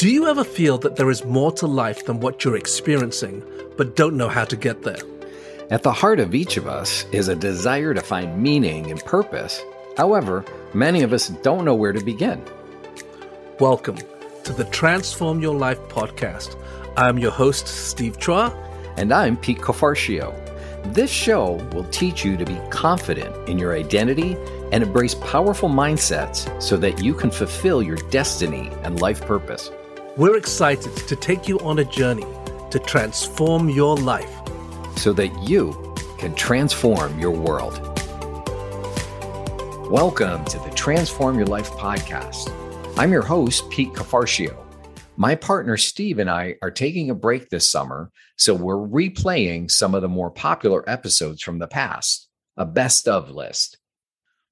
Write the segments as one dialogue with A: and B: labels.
A: Do you ever feel that there is more to life than what you're experiencing, but don't know how to get there?
B: At the heart of each of us is a desire to find meaning and purpose. However, many of us don't know where to begin.
A: Welcome to the Transform Your Life podcast. I'm your host, Steve Chua.
B: And I'm Pete Cafarcio. This show will teach you to be confident in your identity and embrace powerful mindsets so that you can fulfill your destiny and life purpose.
A: We're excited to take you on a journey to transform your life
B: so that you can transform your world. Welcome to the Transform Your Life podcast. I'm your host, Pete Cafarcio. My partner, Steve, and I are taking a break this summer, so we're replaying some of the more popular episodes from the past, a best of list.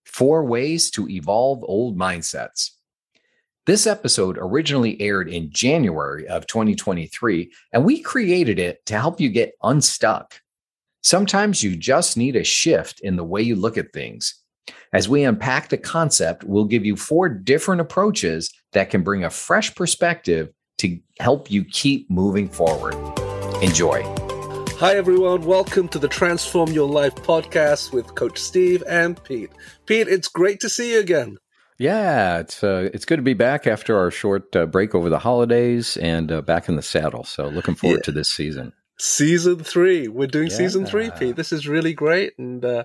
B: Four ways to evolve old mindsets. This episode originally aired in January of 2023, and we created it to help you get unstuck. Sometimes you just need a shift in the way you look at things. As we unpack the concept, we'll give you four different approaches that can bring a fresh perspective to help you keep moving forward. Enjoy.
A: Hi, everyone. Welcome to the Transform Your Life podcast with Coach Steve and Pete. Pete, it's great to see you again.
B: Yeah, it's uh, it's good to be back after our short uh, break over the holidays and uh, back in the saddle. So looking forward yeah. to this season.
A: Season three, we're doing yeah. season three, Pete. This is really great, and uh,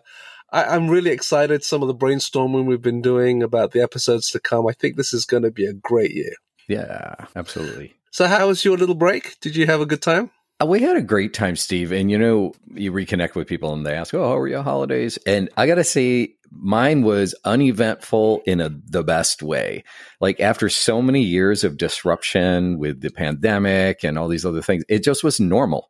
A: I, am really excited. Some of the brainstorming we've been doing about the episodes to come. I think this is going to be a great year.
B: Yeah, absolutely.
A: So, how was your little break? Did you have a good time?
B: Uh, we had a great time, Steve. And you know, you reconnect with people and they ask, "Oh, how were your holidays?" And I got to say, mine was uneventful in a, the best way. Like after so many years of disruption with the pandemic and all these other things, it just was normal.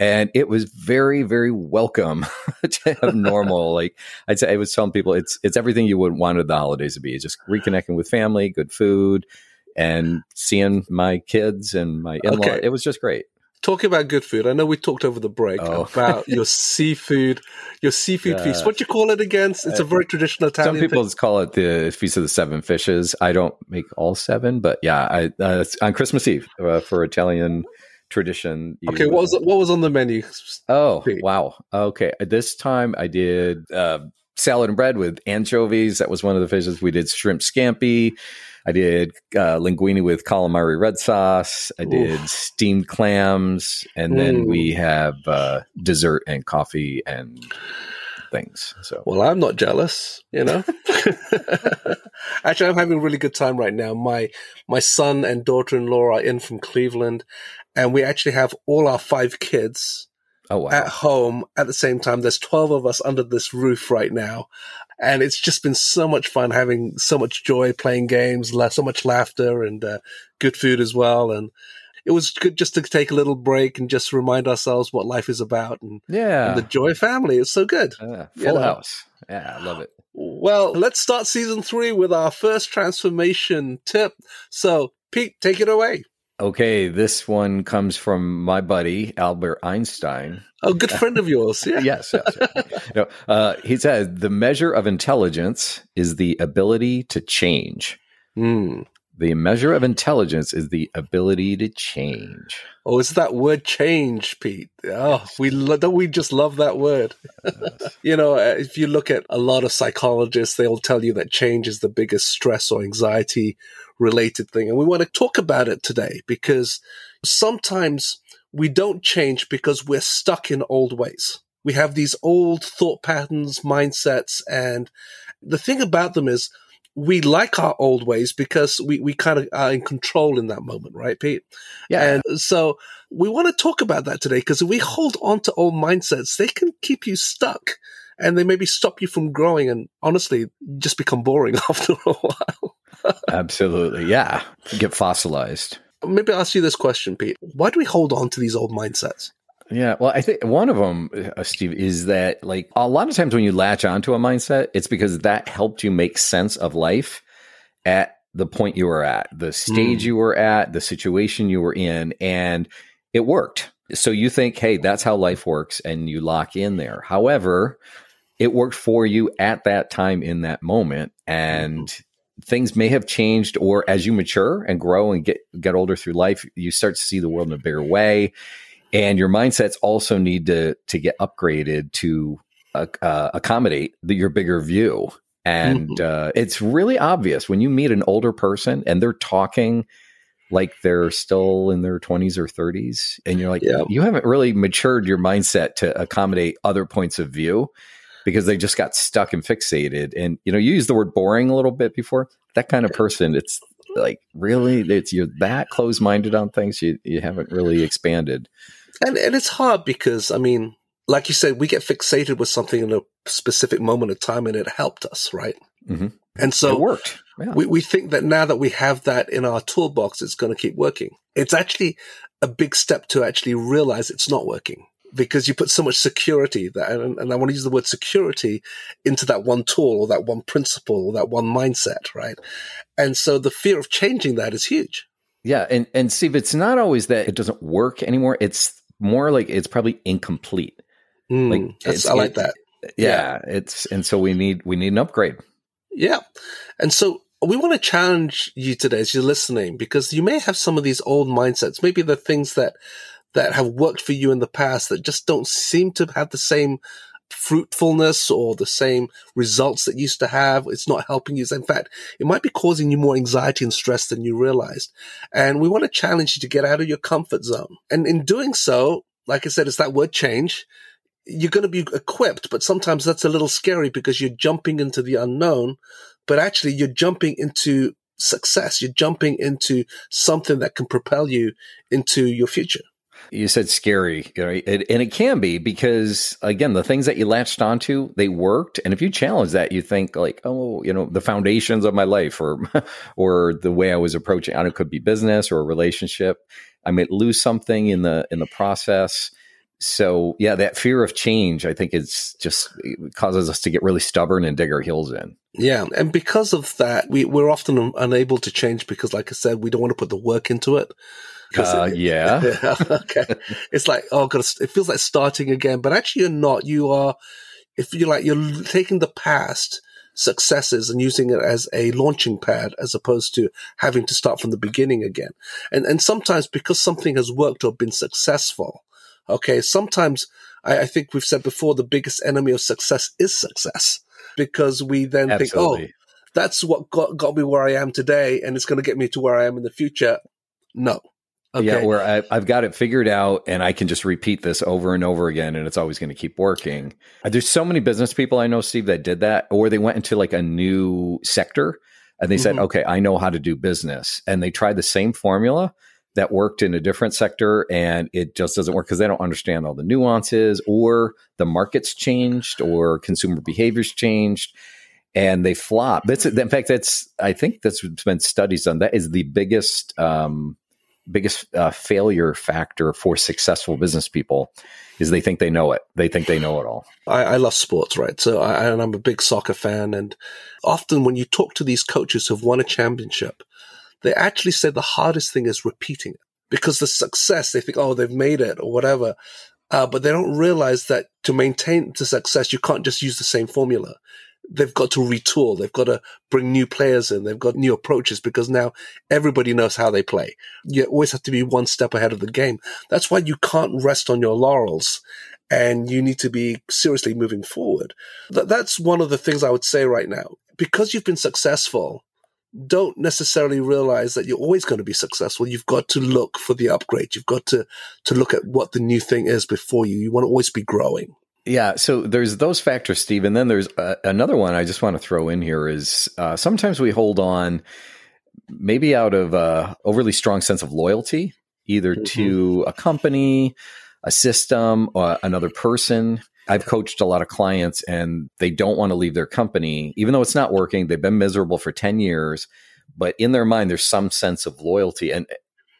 B: And it was very, very welcome to have normal. like I'd say, I was telling people, it's it's everything you would wanted the holidays to be. It's just reconnecting with family, good food, and seeing my kids and my in law. Okay. It was just great
A: talking about good food, I know we talked over the break oh. about your seafood, your seafood feast. What do you call it again? It's a very traditional Italian.
B: Some people
A: thing.
B: call it the feast of the seven fishes. I don't make all seven, but yeah, I, uh, on Christmas Eve uh, for Italian tradition.
A: You, okay, what was what was on the menu?
B: Oh wow. Okay, this time I did uh, salad and bread with anchovies. That was one of the fishes. We did shrimp scampi. I did uh, linguine with calamari red sauce. I did Oof. steamed clams, and then mm. we have uh, dessert and coffee and things. So,
A: well, I'm not jealous. You know, actually, I'm having a really good time right now. My my son and daughter-in-law are in from Cleveland, and we actually have all our five kids. Oh, wow. At home at the same time. There's 12 of us under this roof right now. And it's just been so much fun having so much joy playing games, so much laughter and uh, good food as well. And it was good just to take a little break and just remind ourselves what life is about and,
B: yeah.
A: And the joy family. It's so good.
B: Uh, full you know? house. Yeah, I love it.
A: Well, let's start season three with our first transformation tip. So, Pete, take it away.
B: Okay, this one comes from my buddy Albert Einstein.
A: Oh, good friend of yours.
B: Yeah. yes. yes. you know, uh, he said the measure of intelligence is the ability to change. Mm. The measure of intelligence is the ability to change.
A: Oh, it's that word change, Pete. Oh, we lo- don't we just love that word. You know, uh, if you look at a lot of psychologists, they'll tell you that change is the biggest stress or anxiety related thing. And we want to talk about it today because sometimes we don't change because we're stuck in old ways. We have these old thought patterns, mindsets, and the thing about them is we like our old ways because we, we kind of are in control in that moment, right, Pete? Yeah. And so we want to talk about that today because if we hold on to old mindsets, they can keep you stuck and they maybe stop you from growing and honestly just become boring after a while.
B: Absolutely. Yeah. Get fossilized.
A: Maybe I'll ask you this question, Pete. Why do we hold on to these old mindsets?
B: Yeah, well, I think one of them, uh, Steve, is that like a lot of times when you latch onto a mindset, it's because that helped you make sense of life at the point you were at, the stage mm. you were at, the situation you were in, and it worked. So you think, hey, that's how life works, and you lock in there. However, it worked for you at that time in that moment, and mm things may have changed or as you mature and grow and get get older through life you start to see the world in a bigger way and your mindsets also need to to get upgraded to uh, uh, accommodate the, your bigger view and mm-hmm. uh, it's really obvious when you meet an older person and they're talking like they're still in their 20s or 30s and you're like yeah. you haven't really matured your mindset to accommodate other points of view because they just got stuck and fixated. And you know, you used the word boring a little bit before. That kind of person, it's like really, it's you're that close minded on things. You you haven't really expanded.
A: And and it's hard because I mean, like you said, we get fixated with something in a specific moment of time, and it helped us, right? Mm-hmm. And so
B: it worked.
A: Yeah. We we think that now that we have that in our toolbox, it's going to keep working. It's actually a big step to actually realize it's not working because you put so much security that, and, and, I want to use the word security into that one tool or that one principle or that one mindset, right? And so the fear of changing that is huge.
B: Yeah, and and Steve, it's not always that it doesn't work anymore. It's more like it's probably incomplete.
A: Mm, like I like that.
B: Yeah, yeah, it's and so we need we need an upgrade.
A: Yeah, and so we want to challenge you today as you're listening because you may have some of these old mindsets, maybe the things that that have worked for you in the past that just don't seem to have the same fruitfulness or the same results that used to have. It's not helping you. In fact, it might be causing you more anxiety and stress than you realized. And we want to challenge you to get out of your comfort zone. And in doing so, like I said, it's that word change. You're going to be equipped, but sometimes that's a little scary because you're jumping into the unknown, but actually you're jumping into success. You're jumping into something that can propel you into your future
B: you said scary, right? and it can be because again, the things that you latched onto, they worked. And if you challenge that, you think like, oh, you know, the foundations of my life, or or the way I was approaching, I don't it could be business or a relationship. I might lose something in the in the process. So yeah, that fear of change, I think, it's just causes us to get really stubborn and dig our heels in.
A: Yeah, and because of that, we we're often unable to change because, like I said, we don't want to put the work into it.
B: Uh, it, yeah.
A: yeah. Okay. it's like, oh god, it feels like starting again, but actually you're not. You are, if you're like, you're taking the past successes and using it as a launching pad as opposed to having to start from the beginning again. And, and sometimes because something has worked or been successful, okay, sometimes I, I think we've said before the biggest enemy of success is success because we then Absolutely. think, oh, that's what got, got me where I am today and it's going to get me to where I am in the future. No,
B: Okay. Yeah, where I, have got it figured out and I can just repeat this over and over again and it's always going to keep working. Uh, there's so many business people I know, Steve, that did that, or they went into like a new sector and they mm-hmm. said, okay, I know how to do business. And they tried the same formula that worked in a different sector and it just doesn't work because they don't understand all the nuances or the market's changed or consumer behaviors changed and they flop. That's in fact, that's I think that's been studies on that is the biggest um, biggest uh, failure factor for successful business people is they think they know it. They think they know it all.
A: I, I love sports, right? So I, and I'm a big soccer fan. And often when you talk to these coaches who've won a championship, they actually say the hardest thing is repeating it because the success, they think, oh, they've made it or whatever. Uh, but they don't realize that to maintain the success, you can't just use the same formula they've got to retool. They've got to bring new players in. They've got new approaches because now everybody knows how they play. You always have to be one step ahead of the game. That's why you can't rest on your laurels and you need to be seriously moving forward. that's one of the things I would say right now. Because you've been successful, don't necessarily realize that you're always going to be successful. You've got to look for the upgrade. You've got to, to look at what the new thing is before you. You want to always be growing.
B: Yeah, so there's those factors, Steve, and then there's uh, another one I just want to throw in here is uh, sometimes we hold on, maybe out of a overly strong sense of loyalty, either mm-hmm. to a company, a system, or another person. I've coached a lot of clients, and they don't want to leave their company, even though it's not working. They've been miserable for ten years, but in their mind, there's some sense of loyalty, and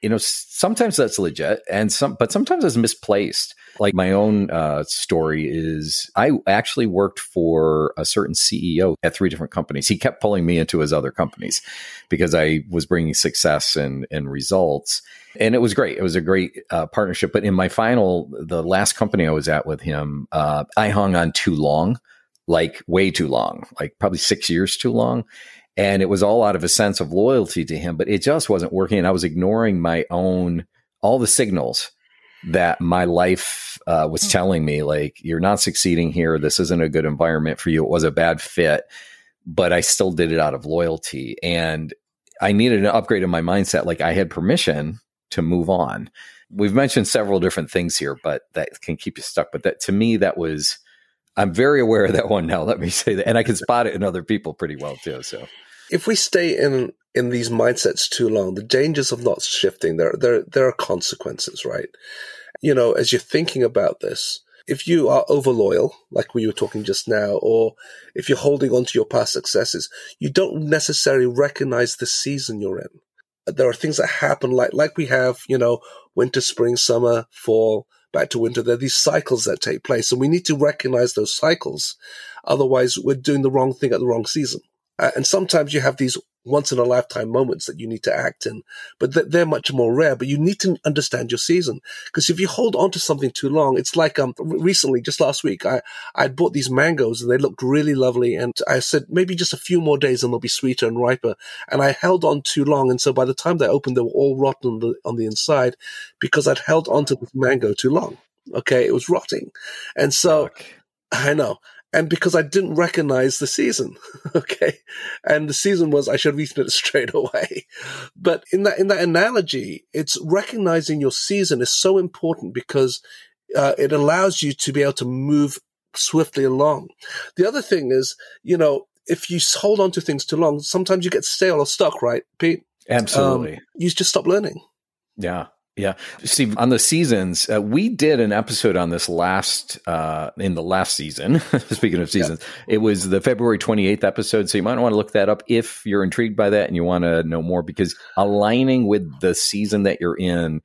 B: you know sometimes that's legit, and some, but sometimes it's misplaced like my own uh, story is I actually worked for a certain CEO at three different companies. He kept pulling me into his other companies because I was bringing success and, and results. And it was great. It was a great uh, partnership. But in my final, the last company I was at with him, uh, I hung on too long, like way too long, like probably six years too long. And it was all out of a sense of loyalty to him, but it just wasn't working. And I was ignoring my own, all the signals that my life uh, was telling me, like, you're not succeeding here. This isn't a good environment for you. It was a bad fit, but I still did it out of loyalty. And I needed an upgrade in my mindset. Like, I had permission to move on. We've mentioned several different things here, but that can keep you stuck. But that to me, that was, I'm very aware of that one now. Let me say that. And I can spot it in other people pretty well too. So
A: if we stay in in these mindsets too long, the dangers of not shifting, there there there are consequences, right? You know, as you're thinking about this, if you are over loyal, like we were talking just now, or if you're holding on to your past successes, you don't necessarily recognize the season you're in. There are things that happen like like we have, you know, winter, spring, summer, fall, back to winter. There are these cycles that take place, and we need to recognize those cycles. Otherwise, we're doing the wrong thing at the wrong season. Uh, and sometimes you have these once in a lifetime moments that you need to act in, but th- they're much more rare. But you need to understand your season because if you hold on to something too long, it's like um recently, just last week, I I bought these mangoes and they looked really lovely, and I said maybe just a few more days and they'll be sweeter and riper. And I held on too long, and so by the time they opened, they were all rotten on the, on the inside because I'd held on to this mango too long. Okay, it was rotting, and so. I know and because I didn't recognize the season. okay. And the season was I should have eaten it straight away. But in that in that analogy, it's recognizing your season is so important because uh, it allows you to be able to move swiftly along. The other thing is, you know, if you hold on to things too long, sometimes you get stale or stuck, right, Pete?
B: Absolutely. Um,
A: you just stop learning.
B: Yeah. Yeah. Steve, on the seasons, uh, we did an episode on this last, uh, in the last season. Speaking of seasons, yeah. it was the February 28th episode. So you might want to look that up if you're intrigued by that and you want to know more because aligning with the season that you're in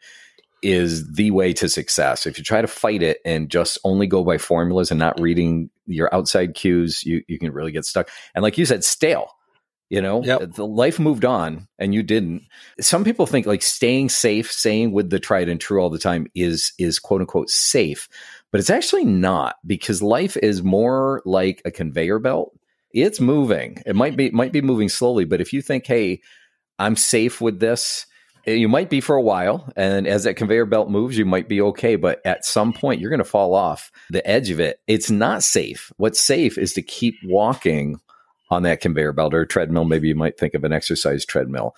B: is the way to success. If you try to fight it and just only go by formulas and not reading your outside cues, you, you can really get stuck. And like you said, stale you know? Yep. the life moved on and you didn't. Some people think like staying safe staying with the tried and true all the time is is quote unquote safe but it's actually not because life is more like a conveyor belt. It's moving. It might be might be moving slowly but if you think hey i'm safe with this eh, you might be for a while and as that conveyor belt moves you might be okay but at some point you're going to fall off the edge of it. It's not safe. What's safe is to keep walking on that conveyor belt or treadmill. Maybe you might think of an exercise treadmill.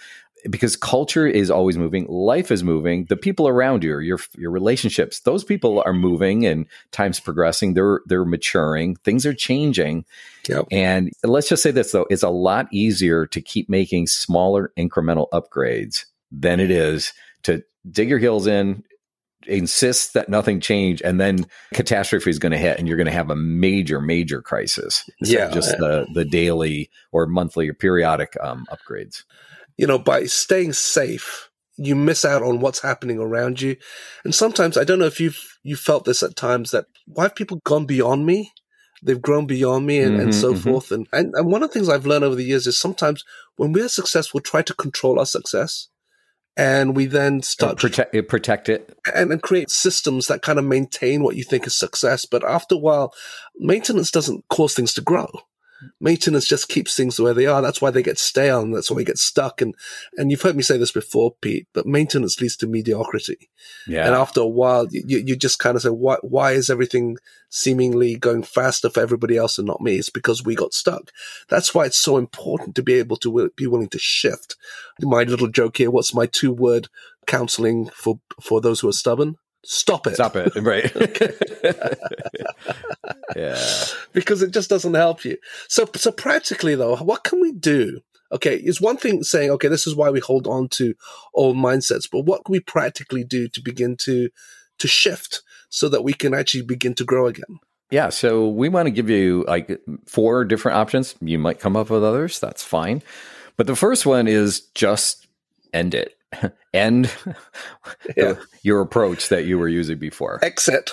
B: Because culture is always moving. Life is moving. The people around you your your relationships those people are moving and time's progressing. They're they're maturing. Things are changing. Yep. and let's just say this though. It's a lot easier to keep making smaller incremental upgrades than it is to dig your heels in insists that nothing change and then catastrophe is going to hit and you're going to have a major major crisis. Yeah. just the the daily or monthly or periodic um, upgrades.
A: You know by staying safe you miss out on what's happening around you. And sometimes i don't know if you've you felt this at times that why have people gone beyond me? They've grown beyond me and, mm-hmm, and so mm-hmm. forth. And, and and one of the things i've learned over the years is sometimes when we're successful try to control our success and we then start
B: protect it, protect it,
A: and, and create systems that kind of maintain what you think is success. But after a while, maintenance doesn't cause things to grow maintenance just keeps things the way they are. That's why they get stale and that's why they get stuck. And, and you've heard me say this before, Pete, but maintenance leads to mediocrity. Yeah. And after a while, you, you just kind of say, why, why is everything seemingly going faster for everybody else and not me? It's because we got stuck. That's why it's so important to be able to be willing to shift. My little joke here. What's my two word counseling for, for those who are stubborn? Stop it.
B: Stop it. Right.
A: yeah. Because it just doesn't help you. So, so practically though, what can we do? Okay. It's one thing saying, okay, this is why we hold on to old mindsets, but what can we practically do to begin to, to shift so that we can actually begin to grow again?
B: Yeah, so we want to give you like four different options. You might come up with others, that's fine. But the first one is just end it. end yeah. your approach that you were using before.
A: Exit.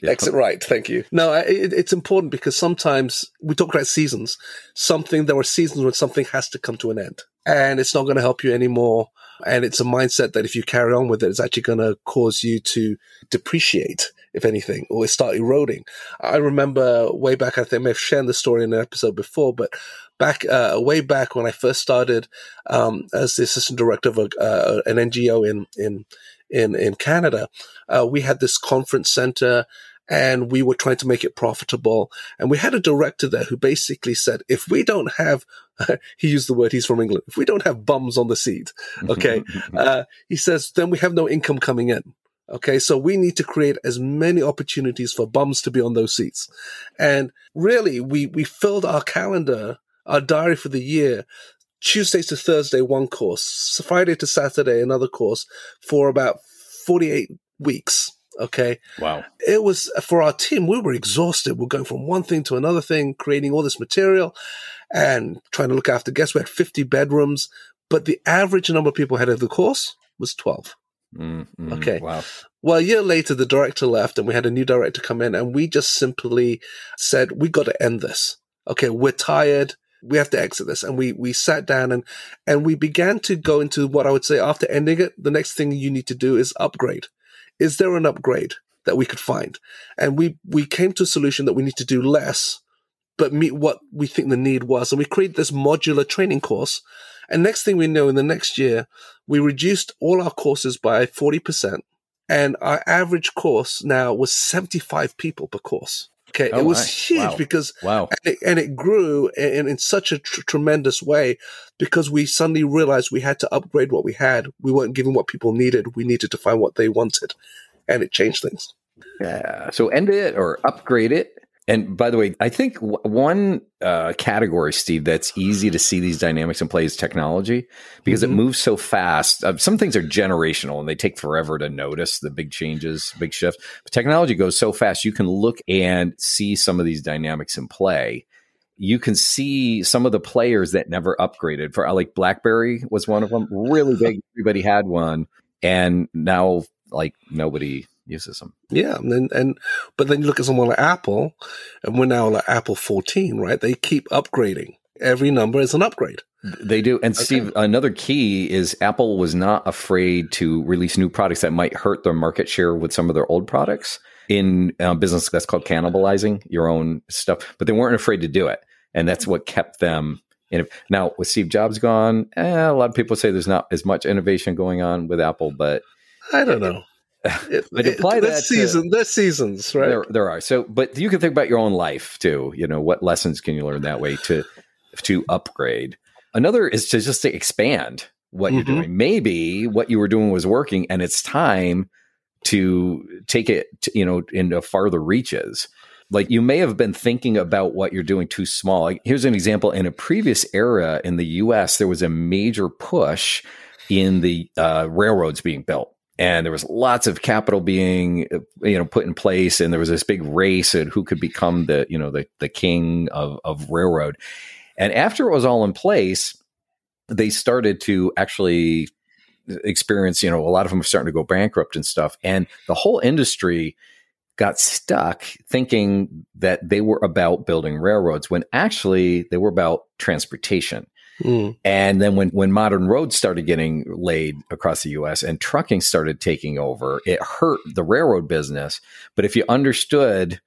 A: Yeah. Exit right. Thank you. No, it, it's important because sometimes we talk about seasons. Something there are seasons when something has to come to an end, and it's not going to help you anymore. And it's a mindset that if you carry on with it, it's actually going to cause you to depreciate if anything, or it start eroding. I remember way back, I think I may have shared the story in an episode before, but back uh, way back when I first started um, as the assistant director of a, uh, an NGO in in in in Canada, uh, we had this conference center. And we were trying to make it profitable. And we had a director there who basically said, if we don't have he used the word he's from England. If we don't have bums on the seat, okay, uh, he says, then we have no income coming in. Okay. So we need to create as many opportunities for bums to be on those seats. And really, we, we filled our calendar, our diary for the year, Tuesdays to Thursday, one course, Friday to Saturday, another course for about 48 weeks. Okay.
B: Wow.
A: It was for our team, we were exhausted. We're going from one thing to another thing, creating all this material and trying to look after guests. We had 50 bedrooms, but the average number of people had of the course was 12.
B: Mm-hmm.
A: Okay.
B: Wow.
A: Well, a year later, the director left and we had a new director come in and we just simply said, we got to end this. Okay. We're tired. We have to exit this. And we, we sat down and, and we began to go into what I would say after ending it. The next thing you need to do is upgrade. Is there an upgrade that we could find? And we, we came to a solution that we need to do less, but meet what we think the need was. And we created this modular training course. And next thing we know, in the next year, we reduced all our courses by 40%. And our average course now was 75 people per course. Okay.
B: Oh,
A: it was
B: nice.
A: huge
B: Wow.
A: because,
B: Wow.
A: and it, and it grew in, in such a tr- tremendous way because we suddenly realized we had to upgrade what we had. We weren't giving what people needed. We needed to find what they wanted. And it changed things.
B: Yeah. So end it or upgrade it. And by the way, I think w- one uh, category, Steve, that's easy to see these dynamics in play is technology because
A: Mhm.
B: it moves so fast. Uh, some things are generational and they take forever to notice the big changes, big shifts. But technology goes so fast, you can look and see some of these dynamics in play. You can see some of the players that never upgraded. For uh, like BlackBerry was one of them, really big. Everybody had one, and now like nobody uses them.
A: Yeah, and then, and but then you look at someone like Apple, and we're now like Apple 14, right? They keep upgrading. Every number is an upgrade.
B: They do. And Steve, another key is Apple was not afraid to release new products that might hurt their market share with some of their old products in uh, business that's called cannibalizing your own stuff, but they weren't afraid to do it. And that's what kept them in it. Now, with Steve Jobs gone, eh, a lot of people say there's not as much innovation going on with Apple, but
A: I don't know. It,
B: But apply
A: there's
B: that to-
A: season. There's seasons, right?
B: There, there are. So, but you can think about your own life too. You know, what lessons can you learn that way to to upgrade? Another is to just to expand what you're
A: Mhm.
B: doing. Maybe what you were doing was working, and it's time to take it, to, you know, into farther reaches. Like you may have been thinking about what you're doing too small. Like, here's an example: in a previous era in the U.S., there was a major push in the uh, railroads being built and there was lots of capital being uh, you know put in place and there was this big race at who could become the you know the the king of of railroad. And after it was all in place they started to actually experience you know a lot of them starting to go bankrupt and stuff and the whole industry got stuck thinking that they were about building railroads when actually they were about transportation
A: Mm.
B: and then when, when modern roads started getting laid across the US and trucking started taking over, it hurt the railroad business. But if you understood,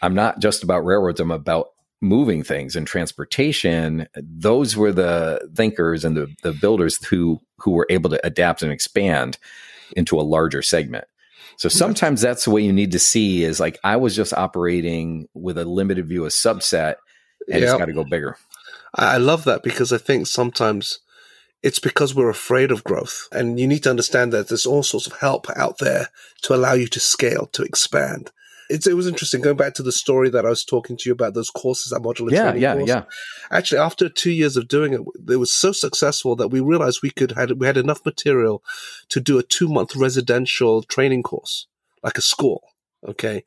B: I'm not just about railroads, I'm about moving things and transportation, those were the thinkers and the, the builders who who were able to adapt and expand into a larger segment. So sometimes that's the way you need to see is like I was just operating with a limited view, a subset, and
A: Yeah.
B: it's got to go bigger.
A: I love that because I think sometimes it's because we're afraid of growth. And you need to understand that there's all sorts of help out there to allow you to scale, to expand. It's, it was interesting going back to the story that I was talking to you about those courses, that modular
B: Yeah,
A: training
B: yeah,
A: course.
B: yeah.
A: Actually, after two years of doing it, it was so successful that we realized we could had we had enough material to do a two month residential training course, like a school. Okay,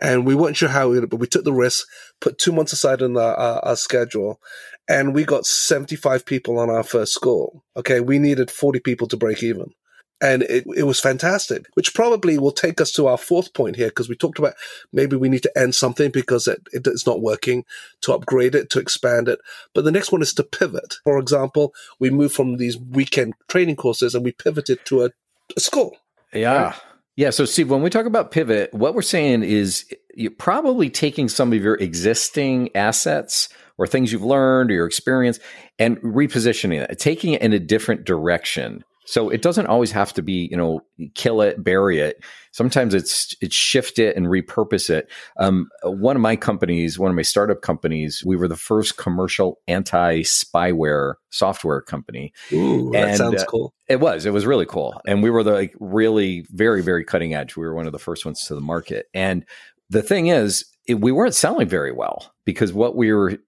A: and we weren't sure how, we, but we took the risk, put two months aside in our, our, our schedule, and we got seventy five people on our first school. Okay, we needed forty people to break even. And it, it was fantastic, which probably will take us to our fourth point here, because we talked about maybe we need to end something because it, it, it's not working, to upgrade it, to expand it. But the next one is to pivot. For example, we moved from these weekend training courses and we pivoted to a, a school.
B: Yeah. Yeah. So, Steve, when we talk about pivot, what we're saying is you're probably taking some of your existing assets or things you've learned or your experience and repositioning it, taking it in a different direction. So it doesn't always have to be, you know, kill it, bury it. Sometimes it's it's shift it and repurpose it. Um, one of my companies, one of my startup companies, we were the first commercial anti spyware software company.
A: Ooh, that sounds uh, cool.
B: It was. It was really cool, and we were the like really very very cutting edge. We were one of the first ones to the market, and the thing is, it, we weren't selling very well because what we were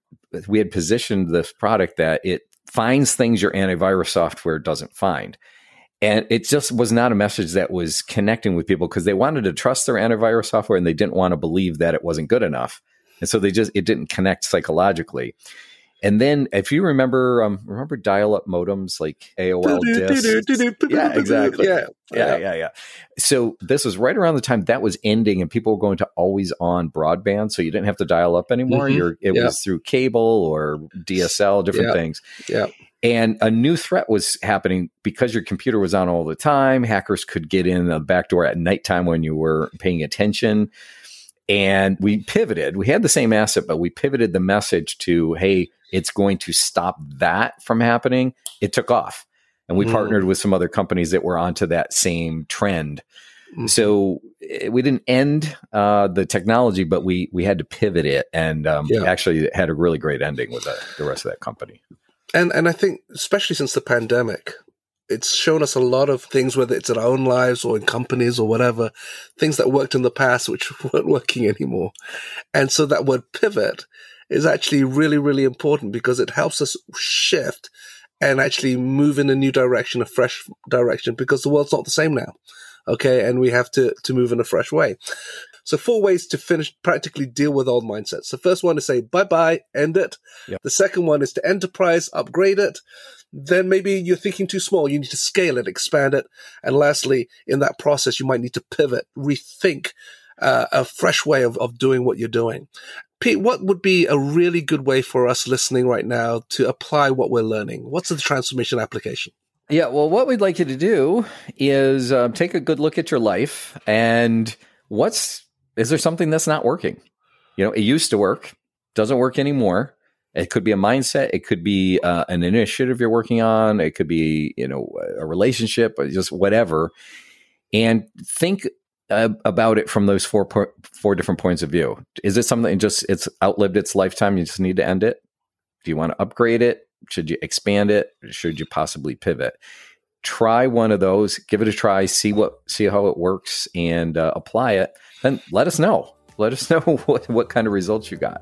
B: we had positioned this product that it finds things your antivirus software doesn't find. And it just was not a message that was connecting with people because they wanted to trust their antivirus software and they didn't want to believe that it wasn't good enough. And so they just, it didn't connect psychologically. And then, if you remember, um, remember dial-up modems like AOL discs? yeah, exactly. Yeah, yeah, yeah, yeah. So this was right around the time that was ending, and people were going to always on broadband, so you didn't have to dial up anymore. Mm-hmm. it yeah. was through cable or DSL, different
A: yeah.
B: things.
A: Yeah.
B: And a new threat was happening because your computer was on all the time. Hackers could get in the back door at nighttime when you were paying attention. And we pivoted. We had the same asset, but we pivoted the message to, hey, it's going to stop that from happening. It took off. And we mm. partnered with some other companies that were onto that same trend. Mm. So eh, we didn't end uh, the technology, but we we had to pivot it, and um, yeah. actually had a really great ending with the, the rest of that company.
A: And and I think especially since the pandemic, it's shown us a lot of things, whether it's in our own lives or in companies or whatever, things that worked in the past which weren't working anymore. And so that word pivot is actually really, really important because it helps us shift and actually move in a new direction, a fresh direction, because the world's not the same now. Okay. And we have to, to move in a fresh way. So four ways to finish, practically deal with old mindsets. The first one is say bye bye, end it. Yep. The second one is to enterprise, upgrade it. Then maybe you're thinking too small. You need to scale it, expand it. And lastly, in that process, you might need to pivot, rethink uh, a fresh way of, of doing what you're doing. Pete, what would be a really good way for us listening right now to apply what we're learning? What's the transformation application?
B: Yeah, well, what we'd like you to do is uh, take a good look at your life and what's is there something that's not working? You know, it used to work, doesn't work anymore. It could be a mindset. It could be uh, an initiative you're working on. It could be, you know, a relationship or just whatever. And think uh, about it from those four po- four different points of view. Is it something just it's outlived its lifetime? You just need to end it. Do you want to upgrade it? Should you expand it? Should you possibly pivot? Try one of those. Give it a try. See what see how it works, and uh, apply it. Then let us know. Let us know what what kind of results you got.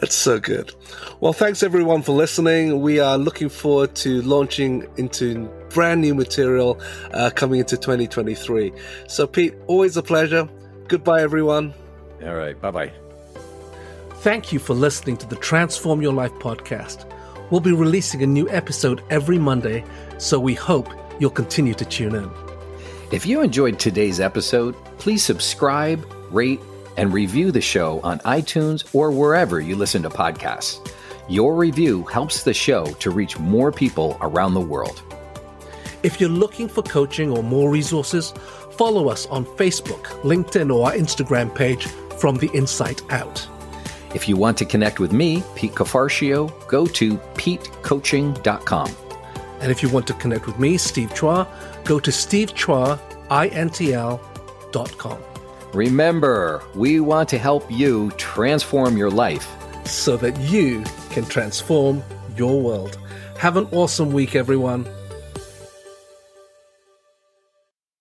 A: That's so good. Well, thanks everyone for listening. We are looking forward to launching into brand new material uh, coming into 2023. So, Pete, always a pleasure. Goodbye, everyone.
B: All right. Bye bye.
A: Thank you for listening to the Transform Your Life podcast. We'll be releasing a new episode every Monday, so we hope you'll continue to tune in.
B: If you enjoyed today's episode, please subscribe, rate, and review the show on iTunes or wherever you listen to podcasts. Your review helps the show to reach more people around the world.
A: If you're looking for coaching or more resources, follow us on Facebook, LinkedIn, or our Instagram page from the Insight Out.
B: If you want to connect with me, Pete Cafarcio, go to petecoaching.com.
A: And if you want to connect with me, Steve Chua, go to stevechuaintl.com.
B: Remember, we want to help you transform your life
A: so that you can transform your world. Have an awesome week, everyone.